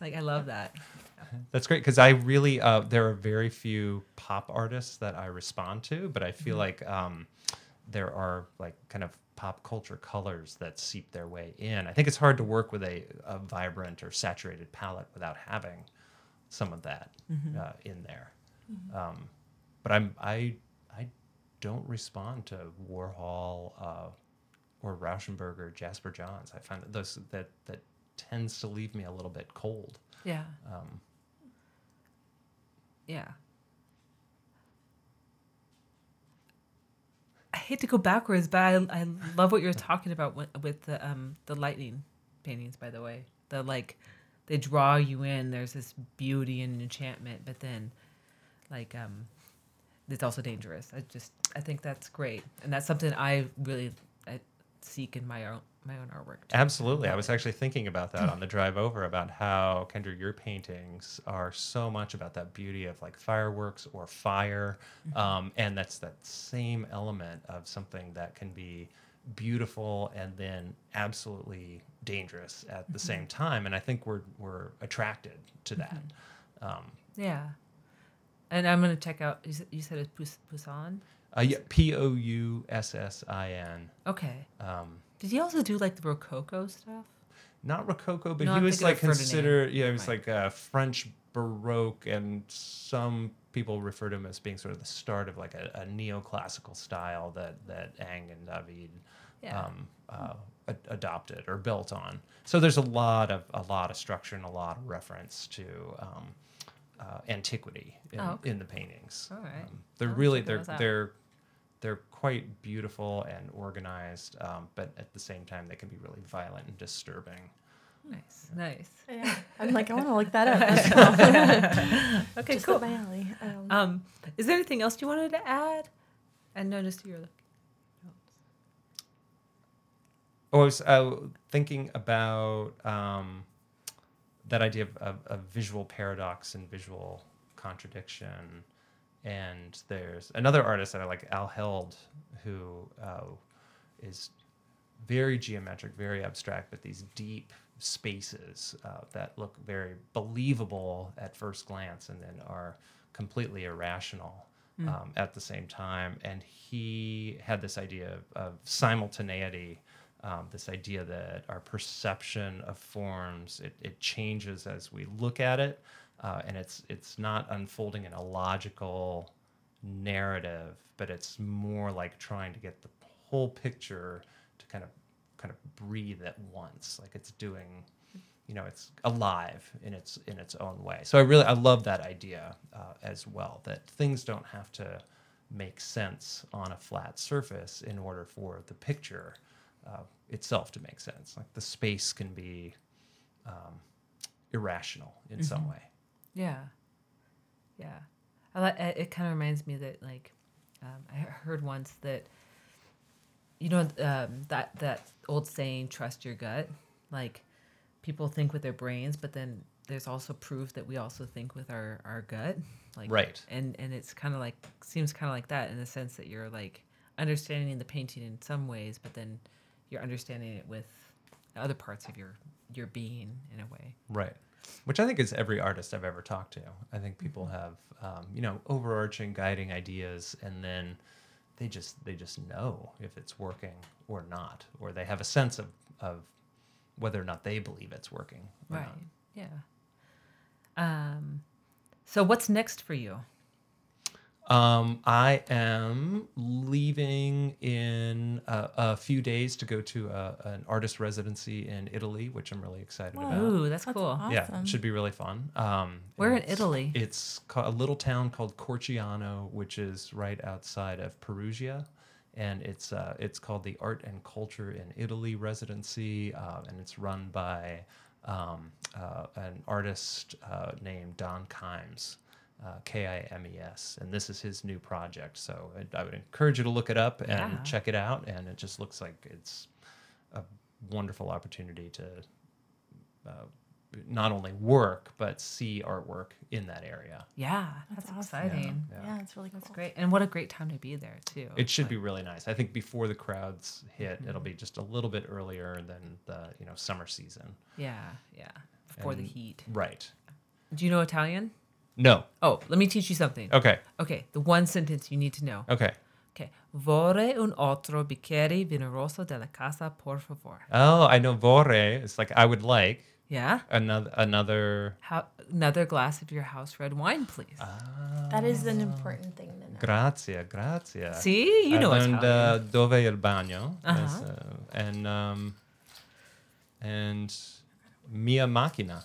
Like I love that. That's great because I really uh, there are very few pop artists that I respond to, but I feel like um, there are like kind of pop culture colors that seep their way in. I think it's hard to work with a, a vibrant or saturated palette without having some of that uh, in there. Um, but I'm I I don't respond to Warhol uh, or Rauschenberg or Jasper Johns. I find that those that that tends to leave me a little bit cold. Yeah. Um, Yeah. I hate to go backwards, but I, I love what you're talking about with, with the um the lightning paintings. By the way, the like they draw you in. There's this beauty and enchantment, but then like um it's also dangerous. I just I think that's great, and that's something I really I seek in my own my own artwork. too. Absolutely. I was actually thinking about that on the drive over about how Kendra, your paintings are so much about that beauty of like fireworks or fire. Um, and that's that same element of something that can be beautiful and then absolutely dangerous at the same time. And I think we're, we're attracted to that. Um, Yeah, and I'm gonna check out. You said, you said it's Pous- Poussin. uh, yeah, P O U S S I N. Okay. Um, Did he also do like the Rococo stuff? not Rococo, but No, he I'm was like considered. Yeah, he was Right. like uh, French Baroque, and some people refer to him as being sort of the start of like a, a neoclassical style that that Ingres and David Yeah. um, uh, a- adopted or built on. So there's a lot of a lot of structure and a lot of reference to. Um, uh, antiquity in, Oh, okay. in the paintings. All right. Um, they're I'll really they're they're they're quite beautiful and organized, um, but at the same time they can be really violent and disturbing. Nice, nice. Yeah. I'm like, I want to look that up. Okay, Just cool. my alley. Um, Um, is there anything else you wanted to add? And noticed you're looking. Oh, I was uh, thinking about um, that idea of, of, of visual paradox and visual contradiction. And there's another artist that I like, Al Held, who uh, is very geometric, very abstract, but these deep spaces uh, that look very believable at first glance and then are completely irrational um, at the same time. And he had this idea of, of simultaneity um, this idea that our perception of forms it, it changes as we look at it, uh, and it's it's not unfolding in a logical narrative, but it's more like trying to get the whole picture to kind of kind of breathe at once, like it's doing you know it's alive in its in its own way. So i really i love that idea uh, as well that things don't have to make sense on a flat surface in order for the picture uh, itself to make sense. Like the space can be um, irrational in some way Yeah. Yeah. I li- it it kind of reminds me that like um, I heard once that you know um, that that old saying trust your gut like people think with their brains but then there's also proof that we also think with our our gut like Right. and and it's kind of like seems kind of like that in the sense that you're like understanding the painting in some ways but then you're understanding it with other parts of your your being in a way Right. Which I think is every artist I've ever talked to. I think people have, um, you know, overarching guiding ideas, and then they just they just know if it's working or not, or they have a sense of of whether or not they believe it's working. Right. not. Yeah. Um, so what's next for you? Um, I am leaving in a, a few days to go to a, an artist residency in Italy, which I'm really excited Wow. about. Ooh, that's, That's cool. awesome. Yeah, it should be really fun. Um, Where in Italy? It's a little town called Corciano, which is right outside of Perugia, and it's uh, it's called the Art and Culture in Italy residency, uh, and it's run by um, uh, an artist uh, named Don Kimes. Uh, K I M E S, and this is his new project. So I, I would encourage you to look it up and Yeah. check it out. And it just looks like it's a wonderful opportunity to uh, not only work but see artwork in that area. Yeah, that's, awesome. exciting. Yeah. Yeah, it's really cool. That's great. And what a great time to be there too. It should Like, be really nice. I think before the crowds hit, Mm-hmm. it'll be just a little bit earlier than the you know summer season. Yeah, yeah. Before the heat. Right. Do you know Italian? No. Oh, let me teach you something. Okay. Okay, the one sentence you need to know. Okay. Okay. Vorrei un altro bicchiere vino rosso della casa, por favor. Oh, I know vorrei. It's like I would like Yeah? another another. How, another glass of your house red wine, please. Ah. That is an important thing to know. Grazie, grazie. See? You I know learned uh, Italian. dove il bagno, Uh-huh. That's, uh, and um, and mia macchina.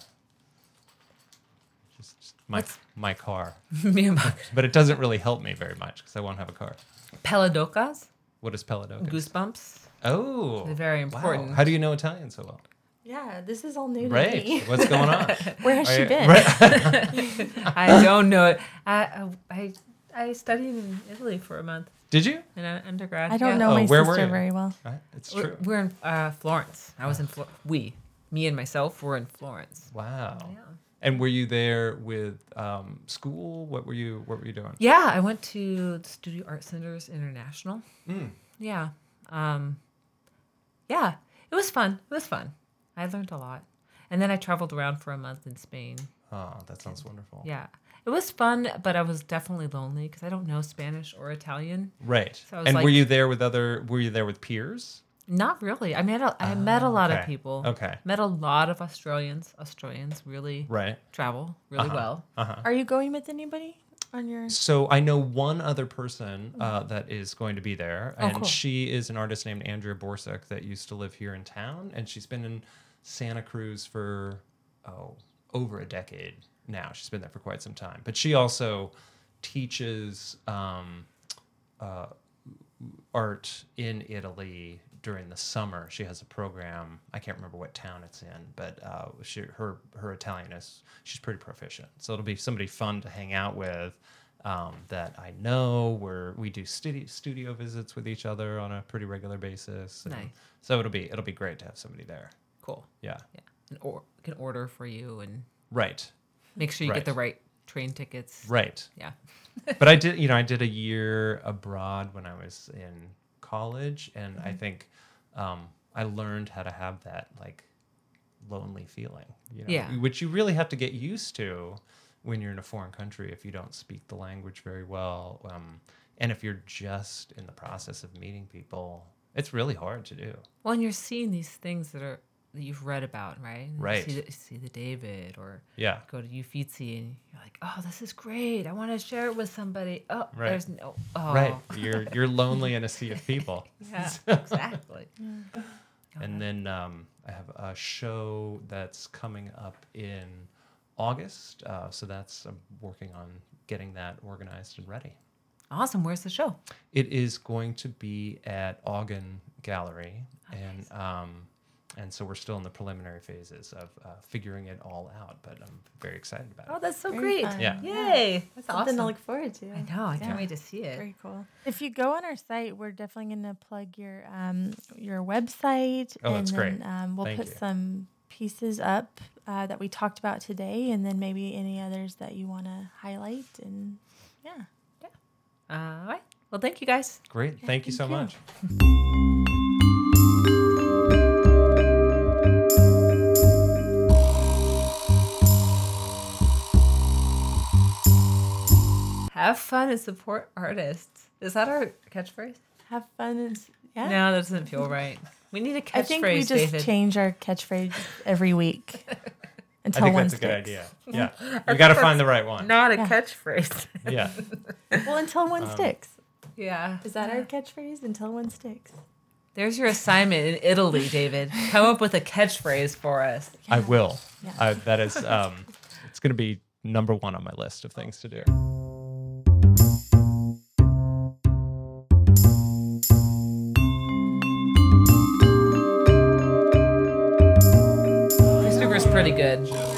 Just, just my What's- my car, Me and my- but it doesn't really help me very much because I won't have a car. Peladocas, What is Peladocas? goosebumps. Oh, They're very wow. important. How do you know Italian so well? Yeah, this is all new to me. Right. me. What's going on? Where has Are she you- been? right. I don't know it. I, I I studied in Italy for a month Did you? in an undergrad. I don't yeah. know Oh, my where were sister you? very well. Right. It's We're, true. we're in uh, Florence. I was in Flo- we, me and myself were in Florence. Wow. Yeah. And were you there with um, school? What were you What were you doing? Yeah, I went to the Studio Art Centers International. Mm. Yeah. Um, yeah, it was fun. It was fun. I learned a lot. And then I traveled around for a month in Spain. Oh, that sounds wonderful. Yeah. It was fun, but I was definitely lonely because I don't know Spanish or Italian. Right. So I was and were you there with other? Were you there with peers? Not really. I met a, I met a lot okay. of people. Okay. Met a lot of Australians. Australians really Right. travel really Uh-huh. well. Uh-huh. Are you going with anybody on your? So I know one other person uh, that is going to be there, Oh, and cool. she is an artist named Andrea Borsuk that used to live here in town, and she's been in Santa Cruz for oh over a decade now. She's been there for quite some time, but she also teaches um, uh, art in Italy during the summer. She has a program. I can't remember what town it's in, but uh, she, her her Italian is she's pretty proficient. So it'll be somebody fun to hang out with um, that I know. Where we do studio studio visits with each other on a pretty regular basis. and Nice. So it'll be it'll be great to have somebody there. Cool. Yeah. Yeah. And or can order for you and Right. make sure you Right. get the right train tickets. Right. Yeah. but I did, you know, I did a year abroad when I was in college, and I think um, I learned how to have that like lonely feeling, you know, Yeah. which you really have to get used to when you're in a foreign country if you don't speak the language very well, um, and if you're just in the process of meeting people It's really hard to do. Well, and you're seeing these things that are that you've read about, right? Right. See the, see the David or Yeah. go to Uffizi and you're like, oh, this is great. I want to share it with somebody. Oh, Right. there's no. Oh, Right. You're you're lonely in a sea of people. Yeah, exactly. And then um, I have a show that's coming up in August. Uh, so that's I'm working on getting that organized and ready. Awesome. Where's the show? It is going to be at Ogden Gallery, and um, and so we're still in the preliminary phases of uh, figuring it all out. But I'm very excited about Oh, it. Oh, that's so Very great. fun. Yeah. Yay. That's Something awesome. to look forward to. I know. I Yeah. can't wait to see it. Very cool. If you go on our site, we're definitely going to plug your um, your website, Oh, and that's then great. Um, we'll Thank put you. some pieces up uh, that we talked about today, and then maybe any others that you want to highlight. And yeah, yeah. All right. Well, thank you guys. Great. Thank you so thank you. much. Have fun and support artists. Is that our catchphrase? have fun. And, s- yeah. No, that doesn't feel right. We need a catchphrase, I think we just David. change our catchphrase every week until I until think one that's a good idea. Yeah. we got to find the right one. Not a Yeah. catchphrase. Yeah. Well, until one Um, sticks. yeah. Is that our catchphrase? Until one sticks. There's your assignment in Italy, David. Come up with a catchphrase for us. I will. Yeah. I, that is, um, it's going to be number one on my list of things to do. Good.